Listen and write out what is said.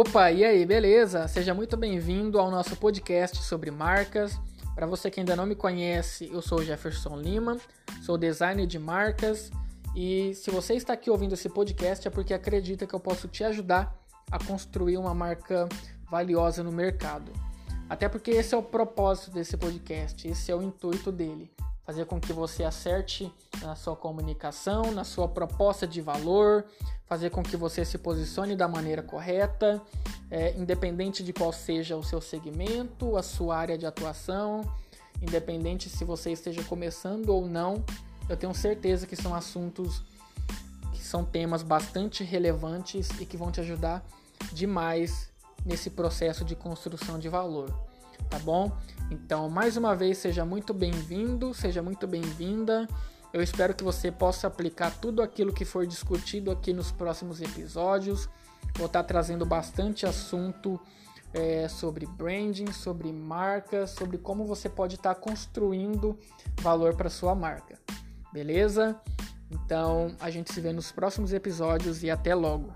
Opa, e aí, beleza? Seja muito bem-vindo ao nosso podcast sobre marcas. Para você que ainda não me conhece, eu sou Jefferson Lima, sou designer de marcas e se você está aqui ouvindo esse podcast é porque acredita que eu posso te ajudar a construir uma marca valiosa no mercado. Até porque esse é o propósito desse podcast, esse é o intuito dele fazer com que você acerte na sua comunicação, na sua proposta de valor, fazer com que você se posicione da maneira correta, é, independente de qual seja o seu segmento, a sua área de atuação, independente se você esteja começando ou não, eu tenho certeza que são assuntos que são temas bastante relevantes e que vão te ajudar demais nesse processo de construção de valor tá bom? Então, mais uma vez, seja muito bem-vindo, seja muito bem-vinda. Eu espero que você possa aplicar tudo aquilo que for discutido aqui nos próximos episódios. Vou estar trazendo bastante assunto é, sobre branding, sobre marcas, sobre como você pode estar construindo valor para sua marca. Beleza? Então, a gente se vê nos próximos episódios e até logo.